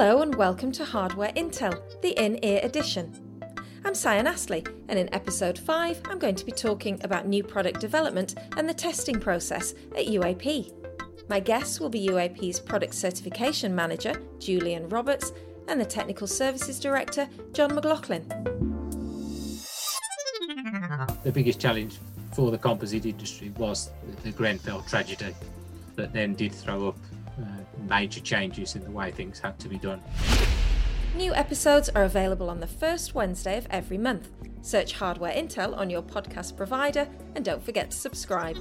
Hello and welcome to Hardware Intel, the in ear edition. I'm Cyan Astley, and in episode 5, I'm going to be talking about new product development and the testing process at UAP. My guests will be UAP's Product Certification Manager, Julian Roberts, and the Technical Services Director, John McLaughlin. The biggest challenge for the composite industry was the Grenfell tragedy that then did throw up major changes in the way things had to be done. New episodes are available on the first Wednesday of every month. Search Hardware Intel on your podcast provider and don't forget to subscribe.